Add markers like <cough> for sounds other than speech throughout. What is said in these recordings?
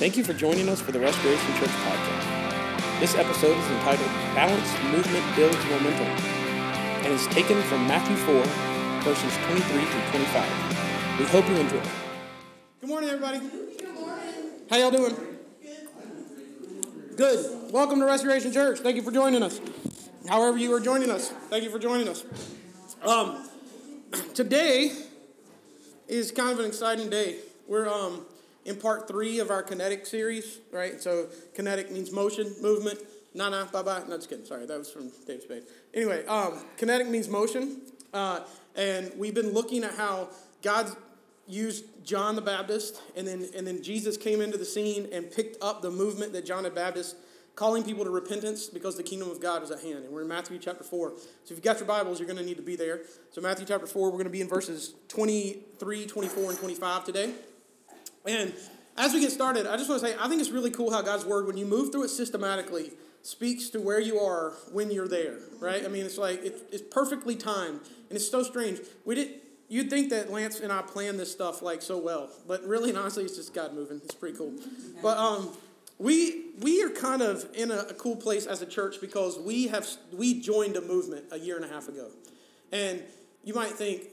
Thank you for joining us for the Restoration Church podcast. This episode is entitled Balanced Movement Builds Momentum and is taken from Matthew 4, verses 23 through 25. We hope you enjoy. It. Good morning, everybody. Good morning. How y'all doing? Good. Welcome to Restoration Church. Thank you for joining us. However, you are joining us, thank you for joining us. Um, <clears throat> today is kind of an exciting day. We're um, in part three of our kinetic series, right? So kinetic means motion, movement. Nah, nah, bye bye. No, just kidding. Sorry, that was from Dave Spade. Anyway, um, kinetic means motion, uh, and we've been looking at how God used John the Baptist, and then and then Jesus came into the scene and picked up the movement that John the Baptist calling people to repentance because the kingdom of God is at hand. And we're in Matthew chapter 4. So if you've got your Bibles, you're going to need to be there. So Matthew chapter 4, we're going to be in verses 23, 24, and 25 today. And as we get started, I just want to say I think it's really cool how God's word, when you move through it systematically, speaks to where you are when you're there, right? I mean, it's like it, it's perfectly timed, and it's so strange. We did. You'd think that Lance and I planned this stuff like so well, but really and honestly, it's just God moving. It's pretty cool. But um, we we are kind of in a, a cool place as a church because we have we joined a movement a year and a half ago, and you might think,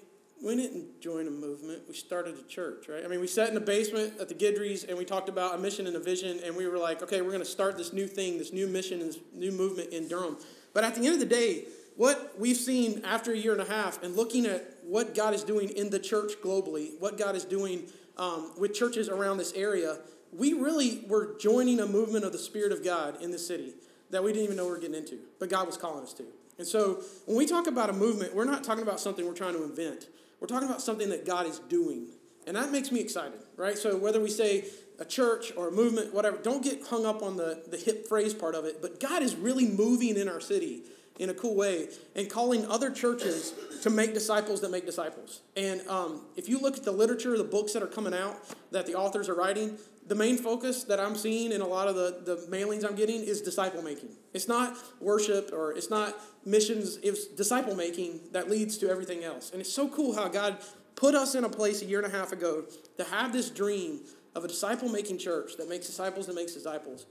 we didn't join a movement. We started a church, right? I mean, we sat in the basement at the Guidry's and we talked about a mission and a vision, and we were like, okay, we're going to start this new thing, this new mission, this new movement in Durham. But at the end of the day, what we've seen after a year and a half, and looking at what God is doing in the church globally, what God is doing um, with churches around this area, we really were joining a movement of the Spirit of God in the city that we didn't even know we were getting into, but God was calling us to. And so when we talk about a movement, we're not talking about something we're trying to invent. We're talking about something that God is doing. And that makes me excited, right? So whether we say a church or a movement, whatever, don't get hung up on the, the hip phrase part of it. But God is really moving in our city in a cool way and calling other churches to make disciples that make disciples. And um, if you look at the literature, the books that are coming out that the authors are writing, the main focus that I'm seeing in a lot of the, the mailings I'm getting is disciple making. It's not worship or it's not missions, it's disciple making that leads to everything else. And it's so cool how God put us in a place a year and a half ago to have this dream of a disciple making church that makes disciples and makes disciples.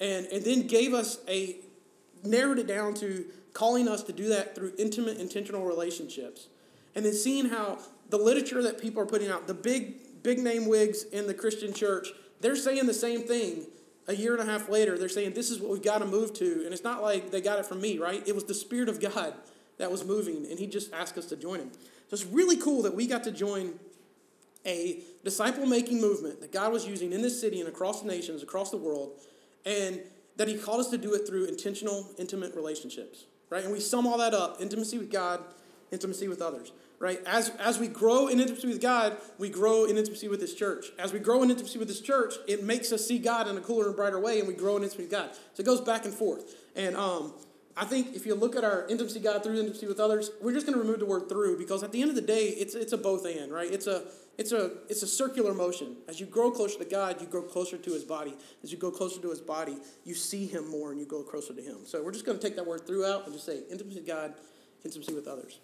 And, and then gave us a, narrowed it down to calling us to do that through intimate, intentional relationships. And then seeing how the literature that people are putting out, the big, big name wigs in the Christian church, they're saying the same thing a year and a half later. They're saying this is what we've got to move to. And it's not like they got it from me, right? It was the Spirit of God that was moving, and He just asked us to join Him. So it's really cool that we got to join a disciple making movement that God was using in this city and across the nations, across the world, and that He called us to do it through intentional, intimate relationships, right? And we sum all that up intimacy with God, intimacy with others right? As, as we grow in intimacy with God, we grow in intimacy with His church. As we grow in intimacy with His church, it makes us see God in a cooler and brighter way, and we grow in intimacy with God. So it goes back and forth. And um, I think if you look at our intimacy God through intimacy with others, we're just going to remove the word through because at the end of the day, it's it's a both and, right? It's a it's a it's a circular motion. As you grow closer to God, you grow closer to His body. As you go closer to His body, you see Him more and you go closer to Him. So we're just going to take that word through out and just say intimacy with God, intimacy with others.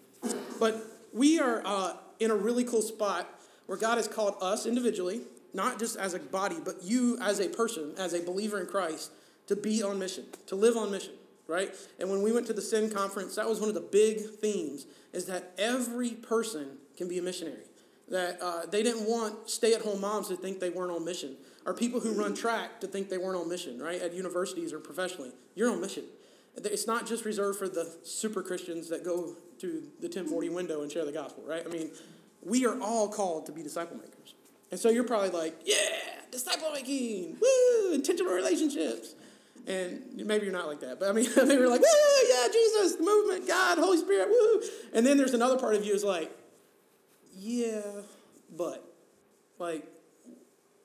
But we are uh, in a really cool spot where God has called us individually, not just as a body, but you as a person, as a believer in Christ, to be on mission, to live on mission, right? And when we went to the Send conference, that was one of the big themes, is that every person can be a missionary. That uh, they didn't want stay-at-home moms to think they weren't on mission, or people who run track to think they weren't on mission, right? At universities or professionally, you're on mission. It's not just reserved for the super Christians that go to the 1040 window and share the gospel, right? I mean, we are all called to be disciple makers. And so you're probably like, yeah, disciple making, woo, intentional relationships. And maybe you're not like that, but I mean, <laughs> maybe you're like, woo, yeah, Jesus, the movement, God, Holy Spirit, woo. And then there's another part of you is like, yeah, but like,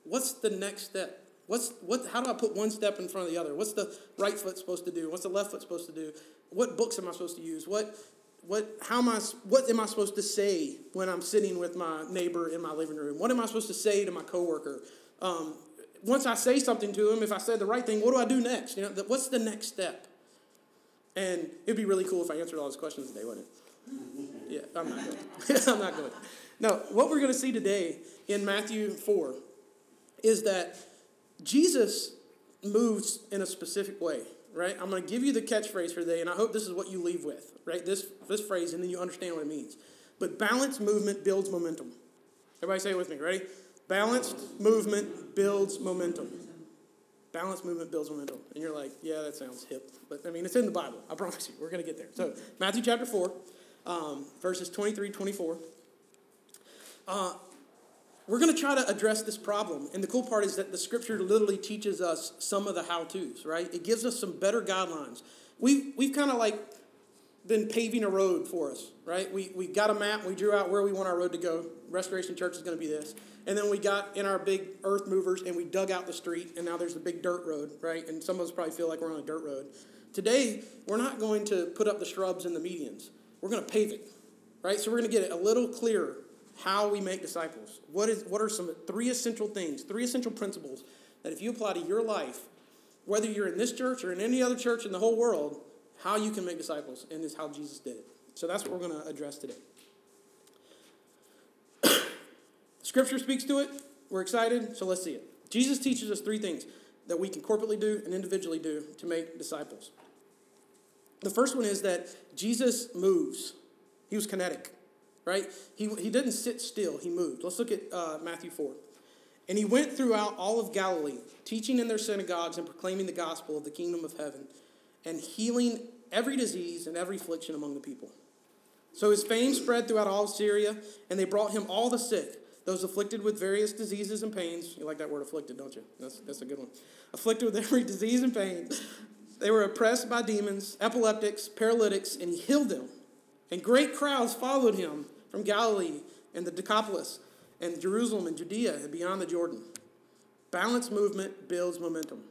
what's the next step? What's what? How do I put one step in front of the other? What's the right foot supposed to do? What's the left foot supposed to do? What books am I supposed to use? What what how am I what am I supposed to say when I'm sitting with my neighbor in my living room? What am I supposed to say to my coworker? Um, once I say something to him, if I said the right thing, what do I do next? You know, what's the next step? And it'd be really cool if I answered all those questions today, wouldn't it? Yeah, I'm not going. <laughs> I'm not going. No, what we're going to see today in Matthew four is that Jesus moves in a specific way, right? I'm going to give you the catchphrase for today, and I hope this is what you leave with, right? This, this phrase, and then you understand what it means. But balanced movement builds momentum. Everybody say it with me. Ready? Balanced movement builds momentum. Balanced movement builds momentum. And you're like, yeah, that sounds hip. But I mean, it's in the Bible. I promise you. We're going to get there. So, Matthew chapter 4, um, verses 23 24. Uh, we're going to try to address this problem. And the cool part is that the scripture literally teaches us some of the how to's, right? It gives us some better guidelines. We've, we've kind of like been paving a road for us, right? We, we got a map, we drew out where we want our road to go. Restoration Church is going to be this. And then we got in our big earth movers and we dug out the street, and now there's a big dirt road, right? And some of us probably feel like we're on a dirt road. Today, we're not going to put up the shrubs and the medians, we're going to pave it, right? So we're going to get it a little clearer how we make disciples. What, is, what are some three essential things, three essential principles that if you apply to your life, whether you're in this church or in any other church in the whole world, how you can make disciples, and is how Jesus did it. So that's what we're going to address today. <coughs> Scripture speaks to it. We're excited, so let's see it. Jesus teaches us three things that we can corporately do and individually do to make disciples. The first one is that Jesus moves. He was kinetic, right? He, he didn't sit still, he moved. Let's look at uh, Matthew 4. And he went throughout all of Galilee, teaching in their synagogues and proclaiming the gospel of the kingdom of heaven, and healing every disease and every affliction among the people. So his fame spread throughout all Syria, and they brought him all the sick, those afflicted with various diseases and pains. You like that word afflicted, don't you? That's, that's a good one. Afflicted with <laughs> every disease and pain. They were oppressed by demons, epileptics, paralytics, and he healed them. And great crowds followed him from Galilee and the Decapolis and Jerusalem and Judea and beyond the Jordan. Balanced movement builds momentum.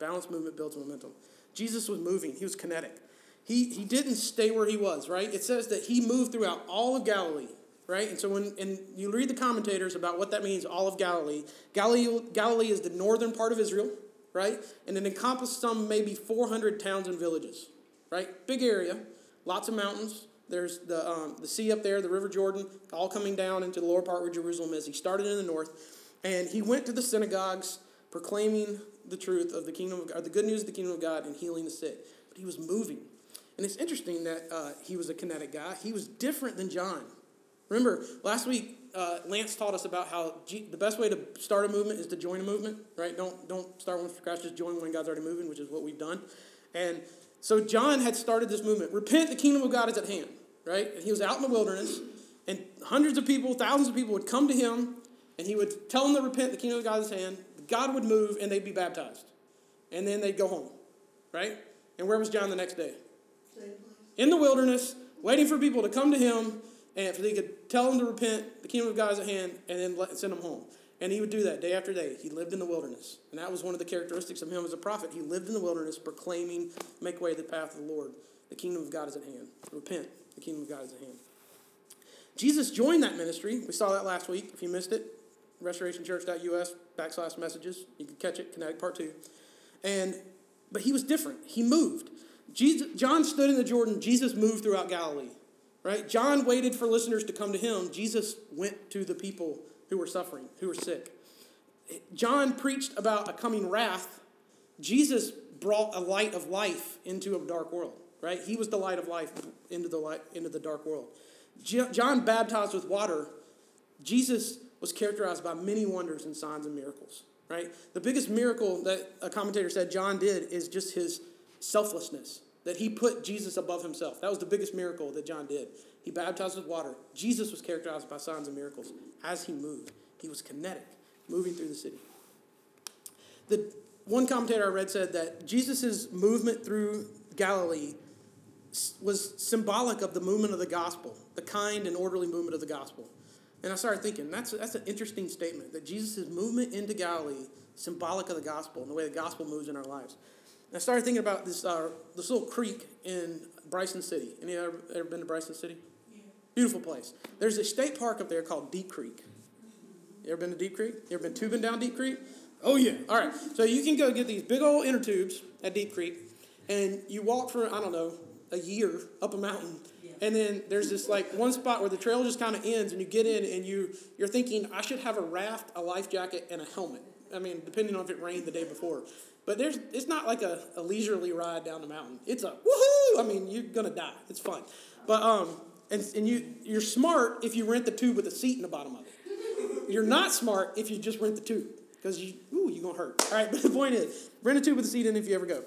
Balanced movement builds momentum. Jesus was moving, he was kinetic. He, he didn't stay where he was, right? It says that he moved throughout all of Galilee, right? And so when and you read the commentators about what that means, all of Galilee, Galilee, Galilee is the northern part of Israel, right? And it encompassed some maybe 400 towns and villages, right? Big area, lots of mountains. There's the, um, the sea up there, the River Jordan, all coming down into the lower part where Jerusalem is. He started in the north, and he went to the synagogues proclaiming the truth of the kingdom of God, the good news of the kingdom of God, and healing the sick. But he was moving. And it's interesting that uh, he was a kinetic guy. He was different than John. Remember, last week, uh, Lance taught us about how G- the best way to start a movement is to join a movement, right? Don't, don't start one from scratch, just join when God's already moving, which is what we've done. And so John had started this movement. Repent, the kingdom of God is at hand, right? And he was out in the wilderness, and hundreds of people, thousands of people would come to him, and he would tell them to repent, the kingdom of God is at hand. God would move, and they'd be baptized. And then they'd go home, right? And where was John the next day? In the wilderness, waiting for people to come to him, and so he could tell them to repent, the kingdom of God is at hand, and then send them home. And he would do that day after day. He lived in the wilderness. And that was one of the characteristics of him as a prophet. He lived in the wilderness proclaiming, make way the path of the Lord. The kingdom of God is at hand. Repent. The kingdom of God is at hand. Jesus joined that ministry. We saw that last week. If you missed it, restorationchurch.us backslash messages. You can catch it, Kinetic Part 2. And but he was different. He moved. Jesus, John stood in the Jordan. Jesus moved throughout Galilee. Right? John waited for listeners to come to him. Jesus went to the people who were suffering, who were sick. John preached about a coming wrath. Jesus brought a light of life into a dark world, right? He was the light of life into the light into the dark world. John baptized with water. Jesus was characterized by many wonders and signs and miracles, right? The biggest miracle that a commentator said John did is just his selflessness, that he put Jesus above himself. That was the biggest miracle that John did. He baptized with water. Jesus was characterized by signs and miracles as he moved. He was kinetic, moving through the city. The one commentator I read said that Jesus' movement through Galilee was symbolic of the movement of the gospel, the kind and orderly movement of the gospel. And I started thinking, that's, that's an interesting statement, that Jesus' movement into Galilee, symbolic of the gospel and the way the gospel moves in our lives. And I started thinking about this, uh, this little creek in Bryson City. Any ever, ever been to Bryson City? Beautiful place. There's a state park up there called Deep Creek. You ever been to Deep Creek? You ever been tubing down Deep Creek? Oh, yeah. All right. So you can go get these big old inner tubes at Deep Creek, and you walk for, I don't know, a year up a mountain and then there's this like one spot where the trail just kind of ends, and you get in, and you you're thinking I should have a raft, a life jacket, and a helmet I mean, depending on if it rained the day before. But there's, it's not like a, a leisurely ride down the mountain. It's a woohoo! I mean, you're gonna die. It's fun. But um, and, and you you're smart if you rent the tube with a seat in the bottom of it. You're not smart if you just rent the tube because you ooh you're gonna hurt. All right, <laughs> but the point is rent a tube with a seat in if you ever go.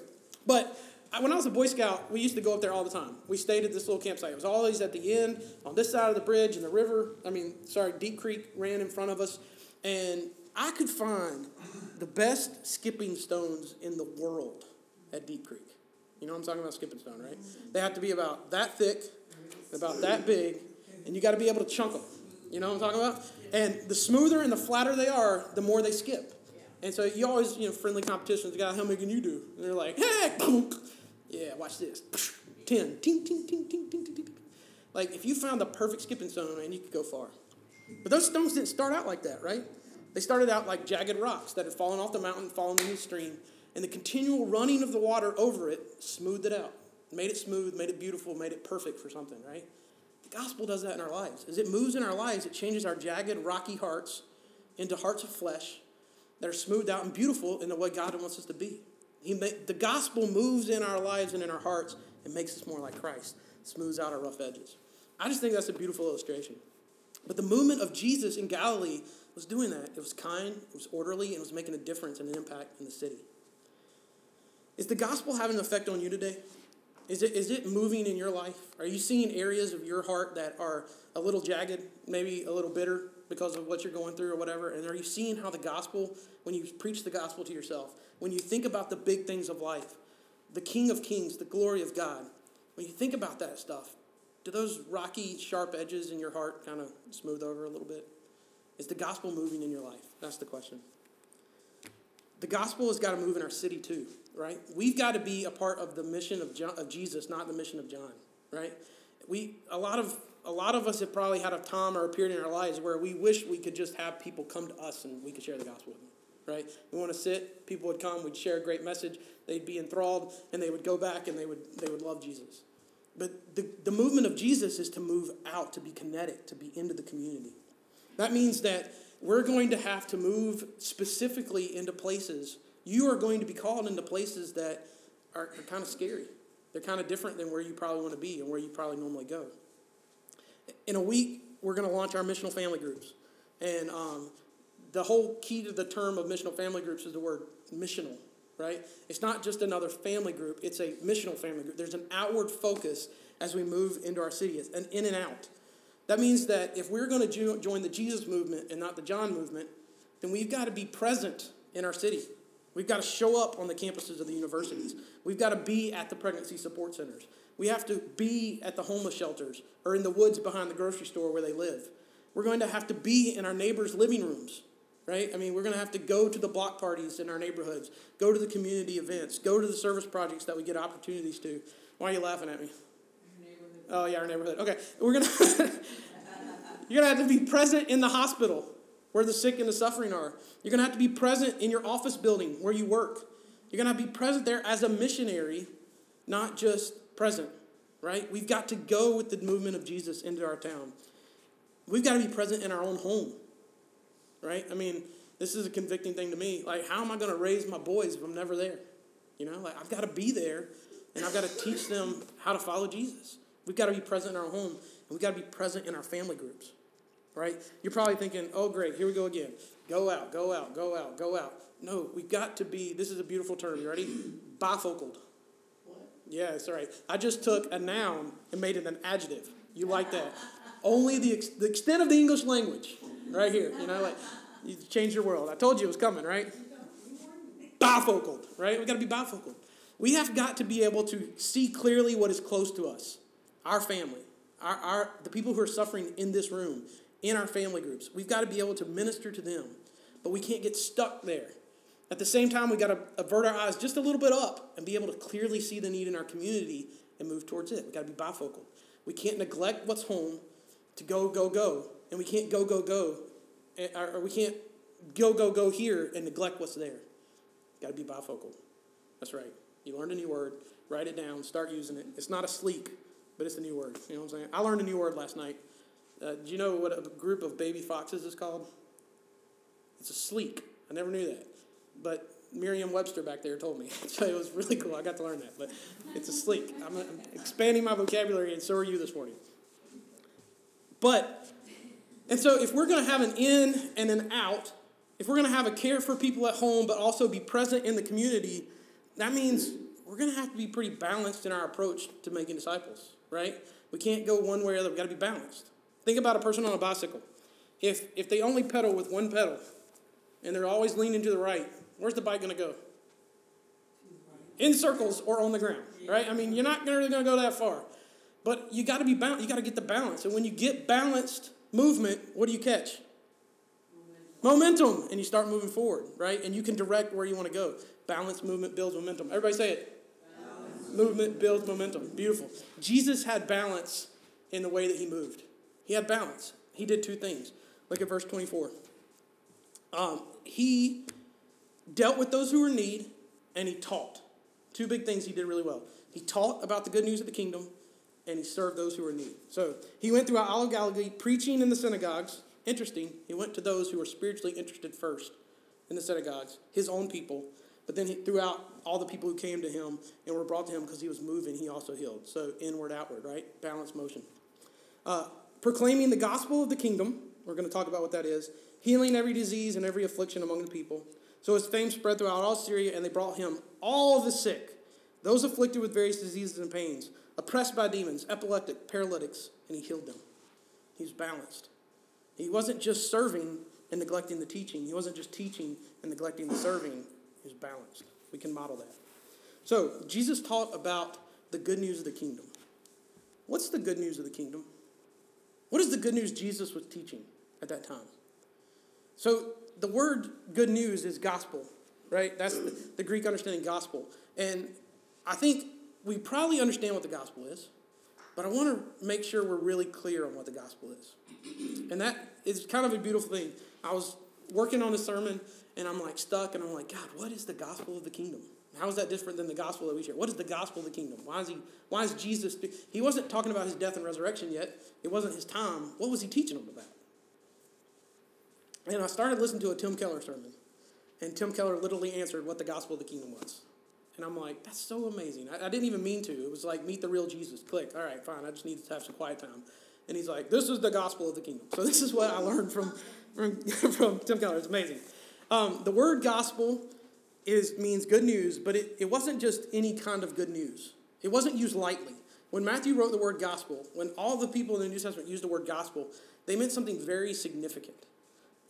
But uh, when I was a Boy Scout, we used to go up there all the time. We stayed at this little campsite. It was always at the end, on this side of the bridge, and the river, I mean, sorry, Deep Creek ran in front of us. And I could find the best skipping stones in the world at Deep Creek. You know what I'm talking about, skipping stone, right? They have to be about that thick, about that big, and you got to be able to chunk them. You know what I'm talking about? And the smoother and the flatter they are, the more they skip. And so you always, you know, friendly competitions, guy, how many can you do? And they're like, hey, yeah, watch this. 10. Ting, ting, ting, ting, ting, ting, ting. Like, if you found the perfect skipping stone, man, you could go far. But those stones didn't start out like that, right? They started out like jagged rocks that had fallen off the mountain, fallen into the stream, and the continual running of the water over it smoothed it out, made it smooth, made it beautiful, made it perfect for something, right? The gospel does that in our lives. As it moves in our lives, it changes our jagged, rocky hearts into hearts of flesh that are smoothed out and beautiful in the way God wants us to be. He the gospel moves in our lives and in our hearts and makes us more like Christ, smooths out our rough edges. I just think that's a beautiful illustration. But the movement of Jesus in Galilee was doing that. It was kind, it was orderly, and it was making a difference and an impact in the city. Is the gospel having an effect on you today? Is it, is it moving in your life? Are you seeing areas of your heart that are a little jagged, maybe a little bitter because of what you're going through or whatever? And are you seeing how the gospel, when you preach the gospel to yourself, when you think about the big things of life, the King of Kings, the glory of God, when you think about that stuff, do those rocky, sharp edges in your heart kind of smooth over a little bit? Is the gospel moving in your life? That's the question. The gospel has got to move in our city too, right? We've got to be a part of the mission of, John, of Jesus, not the mission of John, right? We a lot of a lot of us have probably had a time or a period in our lives where we wish we could just have people come to us and we could share the gospel with them right? We want to sit, people would come, we'd share a great message, they'd be enthralled, and they would go back and they would, they would love Jesus. But the, the movement of Jesus is to move out, to be kinetic, to be into the community. That means that we're going to have to move specifically into places. You are going to be called into places that are, are kind of scary. They're kind of different than where you probably want to be and where you probably normally go. In a week, we're going to launch our missional family groups. And um, the whole key to the term of missional family groups is the word missional, right? It's not just another family group, it's a missional family group. There's an outward focus as we move into our city, it's an in and out. That means that if we're going to join the Jesus movement and not the John movement, then we've got to be present in our city. We've got to show up on the campuses of the universities. We've got to be at the pregnancy support centers. We have to be at the homeless shelters or in the woods behind the grocery store where they live. We're going to have to be in our neighbors' living rooms right? I mean, we're going to have to go to the block parties in our neighborhoods, go to the community events, go to the service projects that we get opportunities to. Why are you laughing at me? Oh yeah, our neighborhood. Okay, we're gonna <laughs> you're gonna have to be present in the hospital where the sick and the suffering are. You're gonna have to be present in your office building where you work. You're gonna have to be present there as a missionary, not just present. Right? We've got to go with the movement of Jesus into our town. We've got to be present in our own home right? I mean, this is a convicting thing to me. Like, how am I going to raise my boys if I'm never there? You know, like, I've got to be there and I've got to teach them how to follow Jesus. We've got to be present in our home and we've got to be present in our family groups, right? You're probably thinking, oh, great, here we go again. Go out, go out, go out, go out. No, we've got to be, this is a beautiful term. You ready? Bifocaled. What? Yeah, it's all right. I just took a noun and made it an adjective. You like that? <laughs> Only the, ex- the extent of the English language right here. You know, like you change your world. I told you it was coming, right? Bifocal, right? We've got to be bifocal. We have got to be able to see clearly what is close to us, our family, our, our the people who are suffering in this room, in our family groups. We've got to be able to minister to them, but we can't get stuck there. At the same time, we've got to avert our eyes just a little bit up and be able to clearly see the need in our community and move towards it. We got to be bifocal. We can't neglect what's home to go, go, go and we can't go, go, go, eh, or we can't go, go, go here and neglect what's there. Got to be bifocal. That's right. You learned a new word, write it down, start using it. It's not a sleek, but it's a new word. You know what I'm saying? I learned a new word last night. Uh, do you know what a group of baby foxes is called? It's a sleek. I never knew that. but Merriam Webster back there told me. <laughs> so it was really cool. I got to learn that. But it's a sleek. I'm, I'm expanding my vocabulary, and so are you this morning. But, and so if we're going to have an in and an out, if we're going to have a care for people at home, but also be present in the community, that means we're going to have to be pretty balanced in our approach to making disciples, right? We can't go one way or the other. We've got to be balanced. Think about a person on a bicycle. If, if they only pedal with one pedal and they're always leaning to the right, where's the bike going to go? In circles or on the ground, right? I mean, you're not really going to go that far. But you got to be balanced. You got to get the balance. And when you get balanced movement, what do you catch? Momentum. momentum. And you start moving forward, right? And you can direct where you want to go. Balanced movement builds momentum. Everybody say it. Balance. Movement builds momentum. Beautiful. Jesus had balance in the way that he moved. He had balance. He did two things. Look at verse 24. Um, he dealt with those who were in need and he taught. Two big things he did really well. He taught about the good news of the kingdom and he served those who were in need. So he went throughout all of Galilee preaching in the synagogues. Interesting, he went to those who were spiritually interested first in the synagogues, his own people. But then he, throughout all the people who came to him and were brought to him because he was moving, he also healed. So inward, outward, right? Balanced motion. Uh, proclaiming the gospel of the kingdom. We're going to talk about what that is. Healing every disease and every affliction among the people. So his fame spread throughout all Syria, and they brought him all the sick, those afflicted with various diseases and pains oppressed by demons, epileptic, paralytics, and he healed them. He was balanced. He wasn't just serving and neglecting the teaching. He wasn't just teaching and neglecting the serving. He was balanced. We can model that. So, Jesus taught about the good news of the kingdom. What's the good news of the kingdom? What is the good news Jesus was teaching at that time? So, the word good news is gospel, right? That's the, Greek understanding gospel. And I think we probably understand what the gospel is, but I want to make sure we're really clear on what the gospel is. And that is kind of a beautiful thing. I was working on a sermon and I'm like stuck and I'm like, God, what is the gospel of the kingdom? How is that different than the gospel that we share? What is the gospel of the kingdom? Why is he why is Jesus he wasn't talking about his death and resurrection yet. It wasn't his time. What was he teaching them about? And I started listening to a Tim Keller sermon. And Tim Keller literally answered what the gospel of the kingdom was. And I'm like, that's so amazing. I, I, didn't even mean to. It was like, meet the real Jesus. Click. All right, fine. I just need to have some quiet time. And he's like, this is the gospel of the kingdom. So <laughs> this is what I learned from, from, <laughs> from Tim Keller. It's amazing. Um, the word gospel is means good news, but it, it wasn't just any kind of good news. It wasn't used lightly. When Matthew wrote the word gospel, when all the people in the New Testament used the word gospel, they meant something very significant.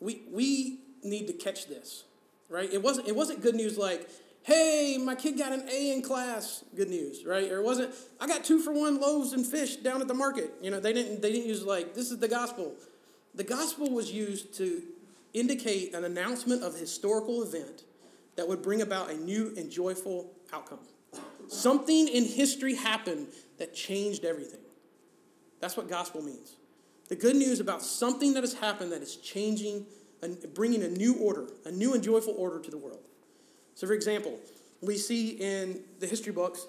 We, we need to catch this, right? It wasn't, it wasn't good news like, hey, my kid got an A in class. Good news, right? Or it wasn't, I got two for one loaves and fish down at the market. You know, they didn't they didn't use like this is the gospel. The gospel was used to indicate an announcement of historical event that would bring about a new and joyful outcome. Something in history happened that changed everything. That's what gospel means. The good news about something that has happened that is changing and bringing a new order, a new and joyful order to the world. So, for example, we see in the history books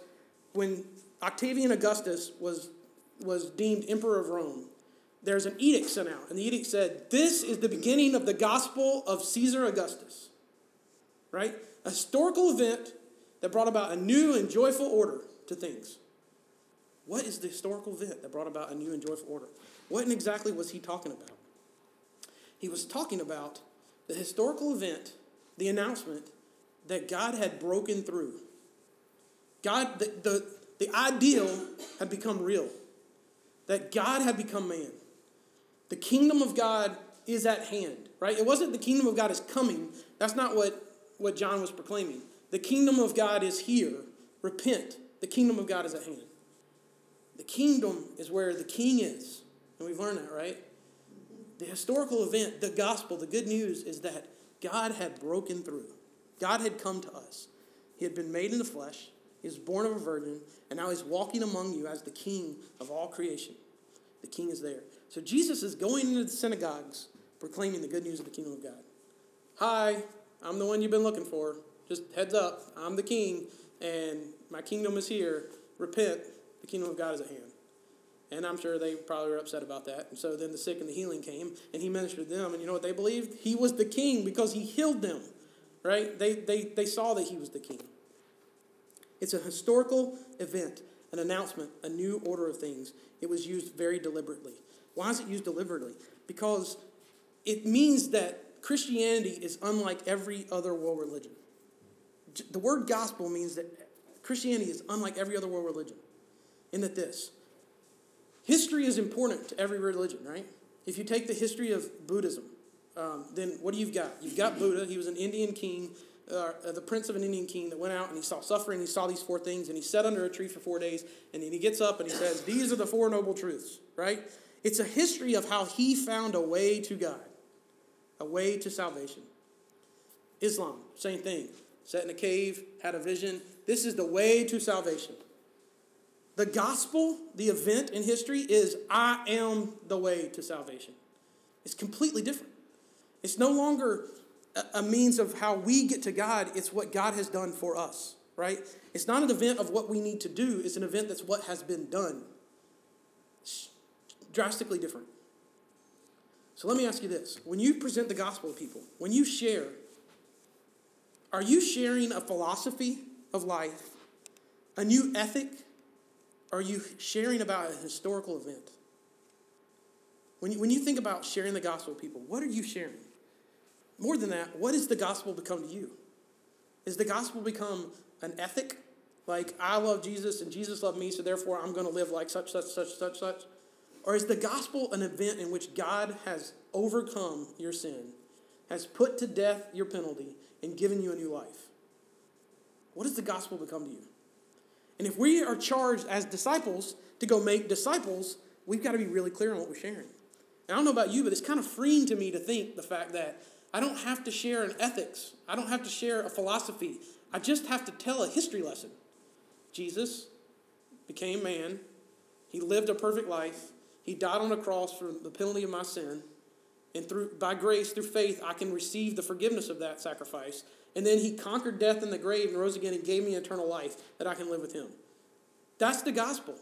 when Octavian Augustus was, was deemed emperor of Rome, there's an edict sent out, and the edict said, This is the beginning of the gospel of Caesar Augustus. Right? A historical event that brought about a new and joyful order to things. What is the historical event that brought about a new and joyful order? What exactly was he talking about? He was talking about the historical event, the announcement that God had broken through. God, the, the, the ideal had become real, that God had become man. The kingdom of God is at hand, right? It wasn't the kingdom of God is coming. That's not what, what John was proclaiming. The kingdom of God is here. Repent. The kingdom of God is at hand. The kingdom is where the king is. And we've learned that, right? The historical event, the gospel, the good news is that God had broken through. God had come to us. He had been made in the flesh, he was born of a virgin, and now he's walking among you as the king of all creation. The king is there. So Jesus is going into the synagogues proclaiming the good news of the kingdom of God. Hi, I'm the one you've been looking for. Just heads up, I'm the king, and my kingdom is here. Repent, the kingdom of God is at hand. And I'm sure they probably were upset about that. And so then the sick and the healing came, and he ministered to them. And you know what they believed? He was the king because he healed them. right? They, they, they saw that he was the king. It's a historical event, an announcement, a new order of things. It was used very deliberately. Why is it used deliberately? Because it means that Christianity is unlike every other world religion. The word gospel means that Christianity is unlike every other world religion in that this history is important to every religion, right? If you take the history of Buddhism, um, then what do you've got? You've got Buddha. He was an Indian king, uh, the prince of an Indian king that went out and he saw suffering. He saw these four things and he sat under a tree for four days. And then he gets up and he says, These are the Four Noble Truths, right? It's a history of how he found a way to God, a way to salvation. Islam, same thing. Sat in a cave, had a vision. This is the way to salvation. The gospel, the event in history, is I am the way to salvation. It's completely different. It's no longer a means of how we get to God, it's what God has done for us, right? It's not an event of what we need to do, it's an event that's what has been done. It's drastically different. So let me ask you this when you present the gospel to people, when you share, are you sharing a philosophy of life, a new ethic? Are you sharing about a historical event? When you, when you think about sharing the gospel with people, what are you sharing? More than that, what has the gospel become to you? Is the gospel become an ethic? Like, I love Jesus and Jesus loved me, so therefore I'm going to live like such, such, such, such, such? Or is the gospel an event in which God has overcome your sin, has put to death your penalty, and given you a new life? What does the gospel become to you? And if we are charged as disciples to go make disciples, we've got to be really clear on what we're sharing. And I don't know about you, but it's kind of freeing to me to think the fact that I don't have to share an ethics. I don't have to share a philosophy. I just have to tell a history lesson. Jesus became man. He lived a perfect life. He died on a cross for the penalty of my sin. And through by grace, through faith, I can receive the forgiveness of that sacrifice. And then he conquered death in the grave and rose again and gave me eternal life that I can live with him. That's the gospel.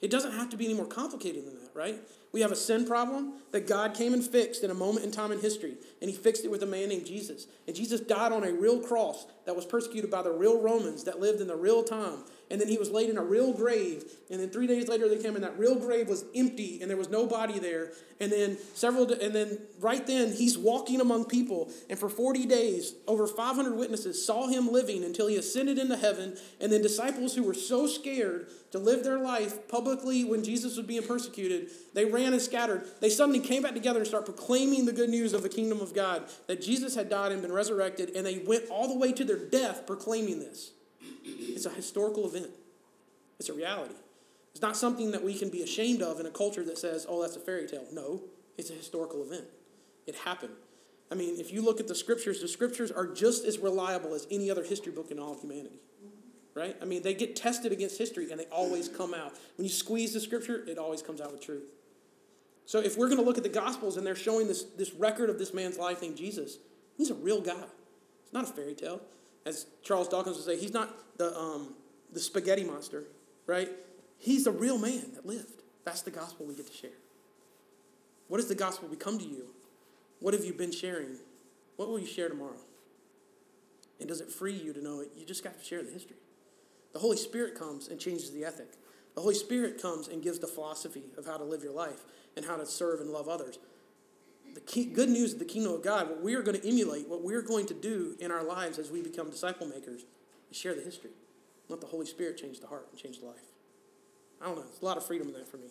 It doesn't have to be any more complicated than that, right? We have a sin problem that God came and fixed in a moment in time in history, and He fixed it with a man named Jesus. And Jesus died on a real cross that was persecuted by the real Romans that lived in the real time and then he was laid in a real grave. And then three days later, they came, and that real grave was empty, and there was no body there. And then several, and then right then, he's walking among people, and for forty days, over five hundred witnesses saw him living until he ascended into heaven. And then disciples who were so scared to live their life publicly when Jesus was being persecuted, they ran and scattered. They suddenly came back together and started proclaiming the good news of the kingdom of God that Jesus had died and been resurrected, and they went all the way to their death proclaiming this. It's a historical event, it's a reality. It's not something that we can be ashamed of in a culture that says, oh, that's a fairy tale. No, it's a historical event. It happened. I mean, if you look at the scriptures, the scriptures are just as reliable as any other history book in all of humanity. Right? I mean, they get tested against history and they always come out. When you squeeze the scripture, it always comes out with truth. So if we're going to look at the Gospels and they're showing this, this record of this man's life named Jesus, he's a real guy. It's not a fairy tale as Charles Dawkins would say, he's not the, um, the spaghetti monster, right? He's the real man that lived. That's the gospel we get to share. What has the gospel become to you? What have you been sharing? What will you share tomorrow? And does it free you to know it? You just got to share the history. The Holy Spirit comes and changes the ethic. The Holy Spirit comes and gives the philosophy of how to live your life and how to serve and love others the key, good news of the kingdom of God, what we are going to emulate, what we're going to do in our lives as we become disciple makers, is share the history. Let the Holy Spirit change the heart and change the life. I don't know. There's a lot of freedom in that for me.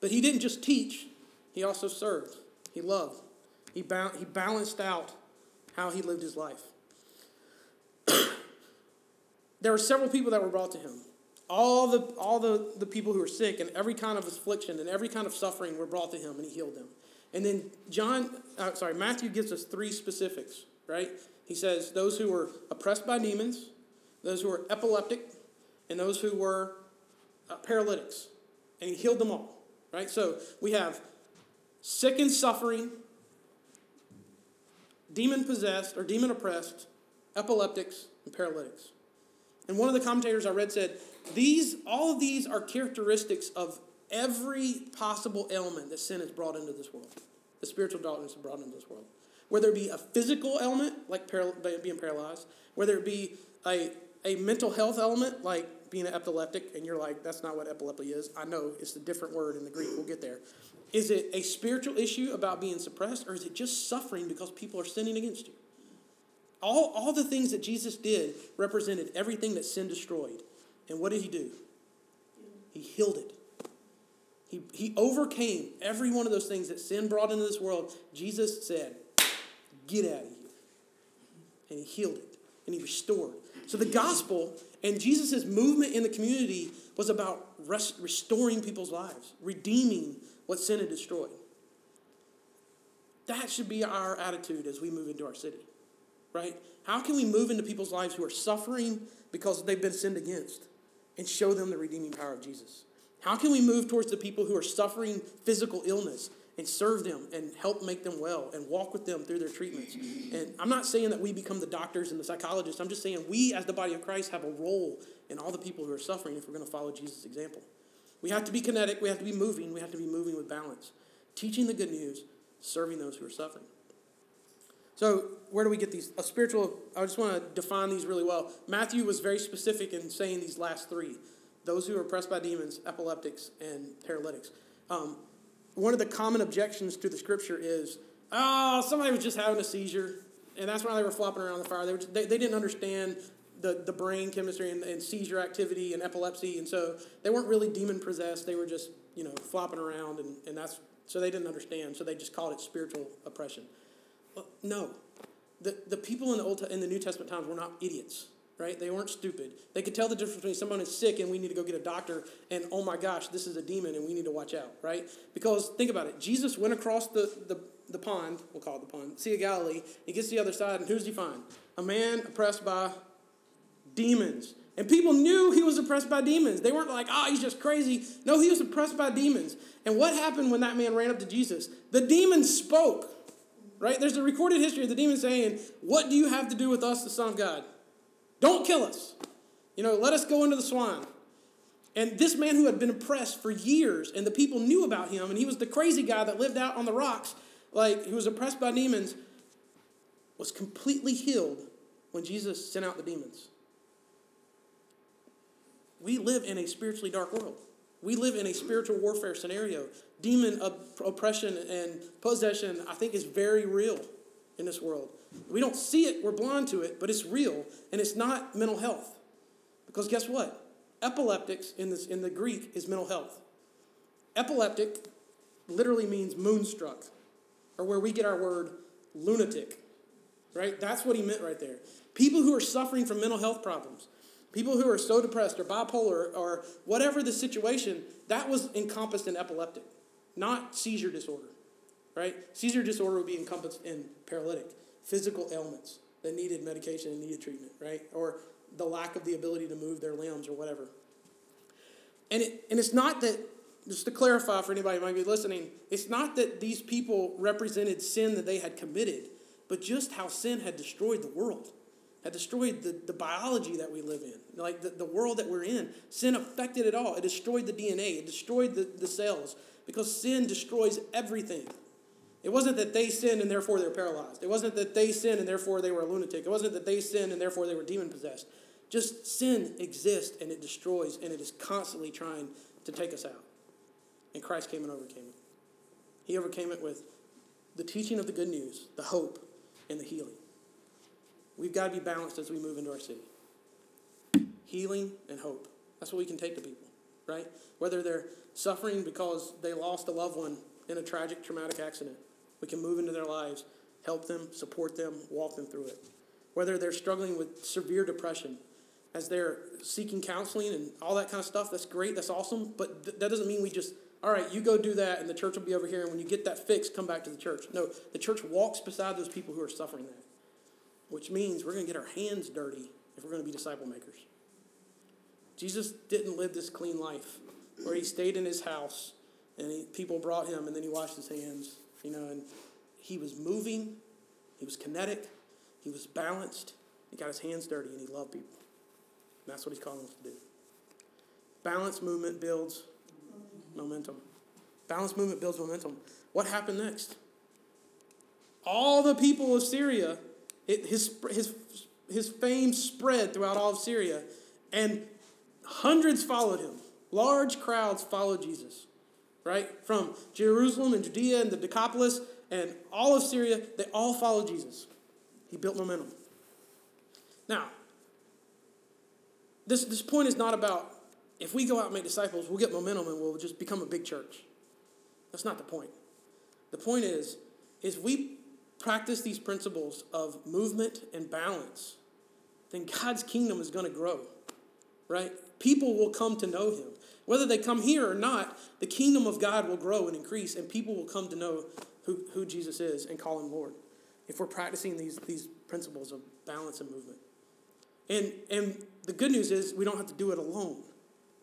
But he didn't just teach, he also served. He loved. He, ba- he balanced out how he lived his life. <coughs> there were several people that were brought to him all the all the, the people who were sick and every kind of affliction and every kind of suffering were brought to him and he healed them. And then john uh, sorry matthew gives us three specifics right? He says those who were oppressed by demons those who were epileptic and those who were uh, paralytics. And he healed them all right? So we have sick and suffering demon possessed or demon oppressed epileptics and paralytics and one of the commentators I read said, these, all of these are characteristics of every possible ailment that sin has brought into this world, the spiritual darkness has brought into this world. whether it be a physical element, like paral- being paralyzed, whether it be a, a mental health element, like being an epileptic, and you're like, that's not what epilepsy is. I know, it's a different word in the Greek. We'll get there. Is it a spiritual issue about being suppressed, or is it just suffering because people are sinning against you? All, all the things that Jesus did represented everything that sin destroyed. And what did he do? He healed it. He, he overcame every one of those things that sin brought into this world. Jesus said, Get out of here. And he healed it and he restored. So the gospel and Jesus' movement in the community was about rest, restoring people's lives, redeeming what sin had destroyed. That should be our attitude as we move into our city, right? How can we move into people's lives who are suffering because they've been sinned against and show them the redeeming power of Jesus? How can we move towards the people who are suffering physical illness and serve them and help make them well and walk with them through their treatments? And I'm not saying that we become the doctors and the psychologists. I'm just saying we, as the body of Christ, have a role in all the people who are suffering if we're going to follow Jesus' example. We have to be kinetic, we have to be moving, we have to be moving with balance, teaching the good news, serving those who are suffering. So, where do we get these? A spiritual, I just want to define these really well. Matthew was very specific in saying these last three those who are oppressed by demons, epileptics, and paralytics. Um, one of the common objections to the scripture is, oh, somebody was just having a seizure, and that's why they were flopping around the fire. They, just, they, they didn't understand the, the brain chemistry and, and seizure activity and epilepsy, and so they weren't really demon possessed. They were just, you know, flopping around, and, and that's so they didn't understand. So they just called it spiritual oppression. Well, no, the, the people in the old in the New Testament times were not idiots right? They weren't stupid. They could tell the difference between someone is sick and we need to go get a doctor and oh my gosh, this is a demon and we need to watch out, right? Because think about it. Jesus went across the, the, the pond, we'll call it the pond, Sea of Galilee. He gets to the other side and who's he find? A man oppressed by demons. And people knew he was oppressed by demons. They weren't like, oh, he's just crazy. No, he was oppressed by demons. And what happened when that man ran up to Jesus? The demons spoke, right? There's a recorded history of the demons saying, What do you have to do with us, the Son of God? Don't kill us. You know, let us go into the swine. And this man who had been oppressed for years, and the people knew about him, and he was the crazy guy that lived out on the rocks, like he was oppressed by demons, was completely healed when Jesus sent out the demons. We live in a spiritually dark world. We live in a spiritual warfare scenario. Demon op- oppression and possession, I think, is very real in this world. We don't see it, we're blind to it, but it's real, and it's not mental health. Because guess what? Epileptics in, this, in the Greek is mental health. Epileptic literally means moonstruck, or where we get our word lunatic, right? That's what he meant right there. People who are suffering from mental health problems, people who are so depressed or bipolar or whatever the situation, that was encompassed in epileptic, not seizure disorder, right? Seizure disorder would be encompassed in paralytic physical ailments that needed medication and needed treatment, right? Or the lack of the ability to move their limbs or whatever. And, it, and it's not that, just to clarify for anybody who might be listening, it's not that these people represented sin that they had committed, but just how sin had destroyed the world, had destroyed the, the biology that we live in, like the, the world that we're in. Sin affected it all. It destroyed the DNA, it destroyed the, the cells, because sin destroys everything. It wasn't that they sinned and therefore they were paralyzed. It wasn't that they sinned and therefore they were a lunatic. It wasn't that they sinned and therefore they were demon possessed. Just sin exists and it destroys and it is constantly trying to take us out. And Christ came and overcame it. He overcame it with the teaching of the good news, the hope, and the healing. We've got to be balanced as we move into our city. Healing and hope. That's what we can take to people, right? Whether they're suffering because they lost a loved one in a tragic, traumatic accident we can move into their lives, help them, support them, walk them through it. Whether they're struggling with severe depression, as they're seeking counseling and all that kind of stuff, that's great, that's awesome, but th- that doesn't mean we just, all right, you go do that and the church will be over here, and when you get that fixed, come back to the church. No, the church walks beside those people who are suffering that, which means we're going to get our hands dirty if we're going to be disciple makers. Jesus didn't live this clean life where he stayed in his house and he, people brought him and then he washed his hands you know, and he was moving, he was kinetic, he was balanced, he got his hands dirty, and he loved people. And that's what he's calling us to do. Balanced movement builds momentum. Balanced movement builds momentum. What happened next? all the people of Syria, it, his, his, his fame spread throughout all of Syria, and hundreds followed him. Large crowds followed Jesus, right? From Jerusalem and Judea and the Decapolis and all of Syria, they all followed Jesus. He built momentum. Now, this, this point is not about if we go out and make disciples, we'll get momentum and we'll just become a big church. That's not the point. The point is, is we practice these principles of movement and balance, then God's kingdom is going to grow, right? People will come to know him. Whether they come here or not, the kingdom of God will grow and increase, and people will come to know who, who Jesus is and call him Lord. If we're practicing these, these principles of balance and movement. And, and the good news is we don't have to do it alone,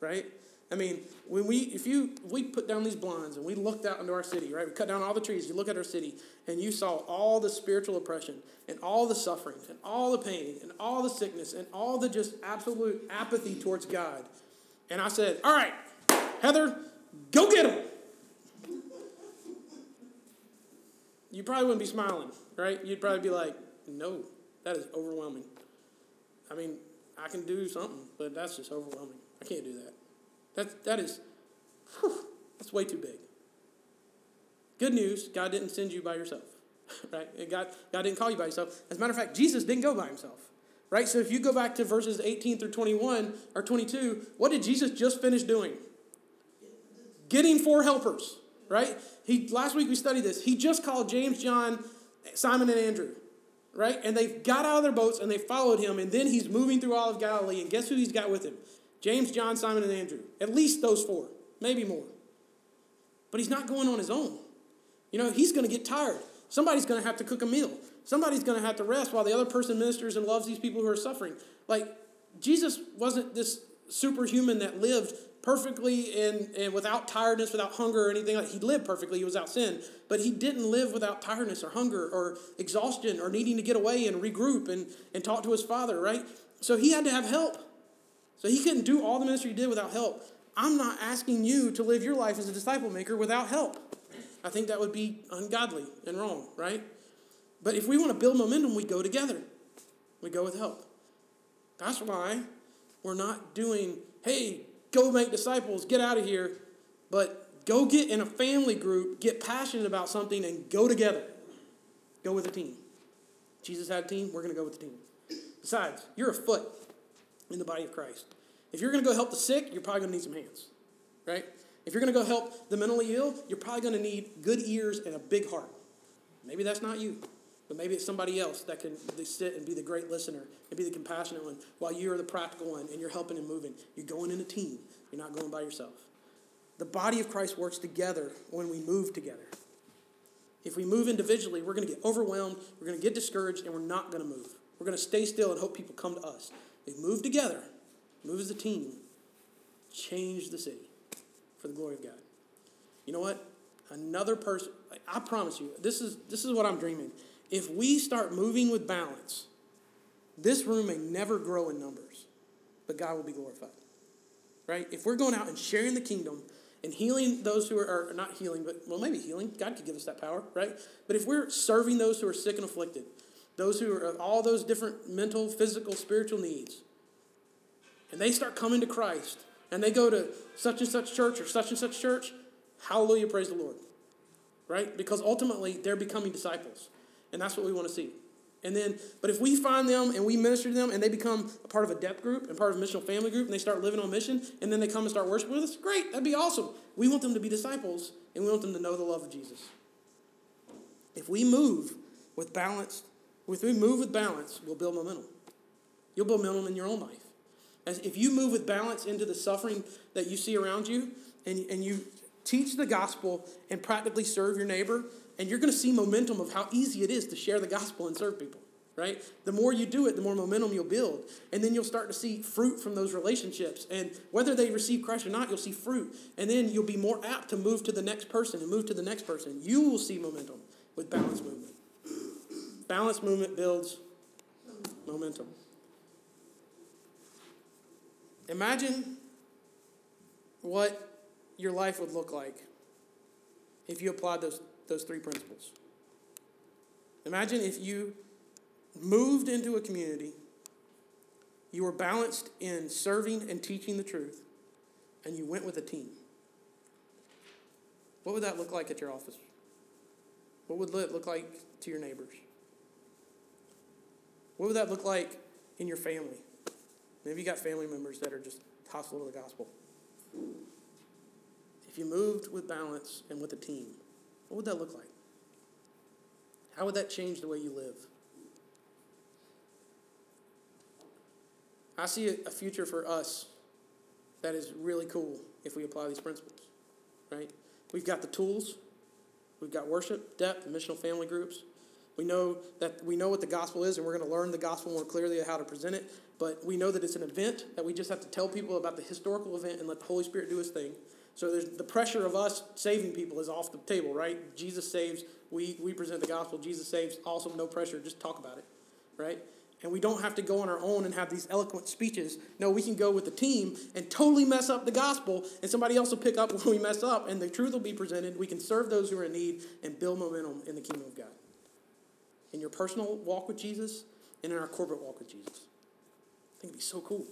right? I mean, when we if you we put down these blinds and we looked out into our city, right? We cut down all the trees. You look at our city and you saw all the spiritual oppression and all the suffering and all the pain and all the sickness and all the just absolute apathy towards God. And I said, "All right, Heather, go get them." You probably wouldn't be smiling, right? You'd probably be like, "No, that is overwhelming." I mean, I can do something, but that's just overwhelming. I can't do that. That, that is, whew, that's way too big. Good news, God didn't send you by yourself, <laughs> right? God, God didn't call you by yourself. As a matter of fact, Jesus didn't go by himself, right? So if you go back to verses 18 through 21 or 22, what did Jesus just finish doing? Getting four helpers, right? He, last week we studied this. He just called James, John, Simon, and Andrew, right? And they got out of their boats and they followed him. And then he's moving through all of Galilee. And guess who he's got with him? James, John, Simon, and Andrew. At least those four, maybe more. But he's not going on his own. You know, he's going to get tired. Somebody's going to have to cook a meal. Somebody's going to have to rest while the other person ministers and loves these people who are suffering. Like, Jesus wasn't this superhuman that lived perfectly and, and without tiredness, without hunger or anything like He lived perfectly, he was without sin. But he didn't live without tiredness or hunger or exhaustion or needing to get away and regroup and, and talk to his father, right? So he had to have help. So he couldn't do all the ministry he did without help. I'm not asking you to live your life as a disciple maker without help. I think that would be ungodly and wrong, right? But if we want to build momentum, we go together. We go with help. That's why we're not doing, hey, go make disciples, get out of here, but go get in a family group, get passionate about something, and go together. Go with a team. Jesus had a team, we're going to go with the team. Besides, you're a foot in the body of Christ. If you're going to go help the sick, you're probably going to need some hands, right? If you're going to go help the mentally ill, you're probably going to need good ears and a big heart. Maybe that's not you, but maybe it's somebody else that can sit and be the great listener and be the compassionate one while you're the practical one and you're helping and moving. You're going in a team, you're not going by yourself. The body of Christ works together when we move together. If we move individually, we're going to get overwhelmed, we're going to get discouraged, and we're not going to move. We're going to stay still and hope people come to us. They move together, move as a team, change the city for the glory of God. You know what? Another person, I promise you, this is, this is what I'm dreaming. If we start moving with balance, this room may never grow in numbers, but God will be glorified. Right? If we're going out and sharing the kingdom and healing those who are, are not healing, but well, maybe healing, God could give us that power, right? But if we're serving those who are sick and afflicted, those who are all those different mental, physical, spiritual needs, and they start coming to Christ, and they go to such and such church or such and such church, hallelujah, praise the Lord. Right? Because ultimately they're becoming disciples. And that's what we want to see. And then, but if we find them and we minister to them and they become a part of a depth group and part of a missional family group and they start living on mission and then they come and start worshiping with us, great, that'd be awesome. We want them to be disciples and we want them to know the love of Jesus. If we move with balance, if we move with balance, we'll build momentum. You'll build momentum in your own life. As if you move with balance into the suffering that you see around you and, and you teach the gospel and practically serve your neighbor, and you're going to see momentum of how easy it is to share the gospel and serve people right? The more you do it, the more momentum you'll build. And then you'll start to see fruit from those relationships. And whether they receive Christ or not, you'll see fruit. And then you'll be more apt to move to the next person and move to the next person. You will see momentum with balanced movement. Balanced movement builds momentum. Imagine what your life would look like if you applied those, those three principles. Imagine if you moved into a community, you were balanced in serving and teaching the truth, and you went with a team. What would that look like at your office? What would it look like to your neighbors? What would that look like in your family? Maybe you got family members that are just hostile to the gospel. If you moved with balance and with a team, what would that look like? How would that change the way you live? I see a future for us that is really cool if we apply these principles, right? We've got the tools, we've got worship, depth, missional family groups. We know that we know what the gospel is, and we're going to learn the gospel more clearly how to present it. But we know that it's an event that we just have to tell people about the historical event and let the Holy Spirit do His thing. So the pressure of us saving people is off the table, right? Jesus saves, we, we present the gospel. Jesus saves, also no pressure, just talk about it, right? And we don't have to go on our own and have these eloquent speeches. No, we can go with the team and totally mess up the gospel, and somebody else will pick up <laughs> when we mess up, and the truth will be presented. We can serve those who are in need and build momentum in the kingdom of God. In your personal walk with Jesus and in our corporate walk with Jesus. I think it'd be so cool.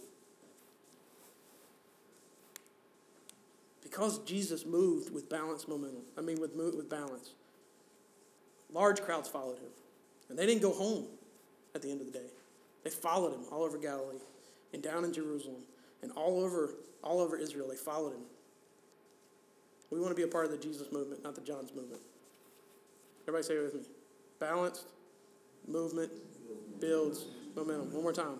Because Jesus moved with balance momentum, I mean, with, with balance, large crowds followed him. And they didn't go home at the end of the day. They followed him all over Galilee and down in Jerusalem and all over, all over Israel. They followed him. We want to be a part of the Jesus movement, not the John's movement. Everybody say it with me. Balanced movement builds momentum. One more time.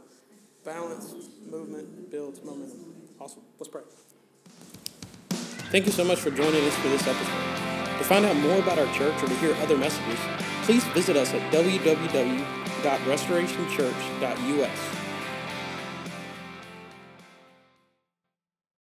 Balance, movement builds momentum. Awesome. Let's pray. Thank you so much for joining us for this episode. To find out more about our church or to hear other messages, please visit us at www.restorationchurch.us.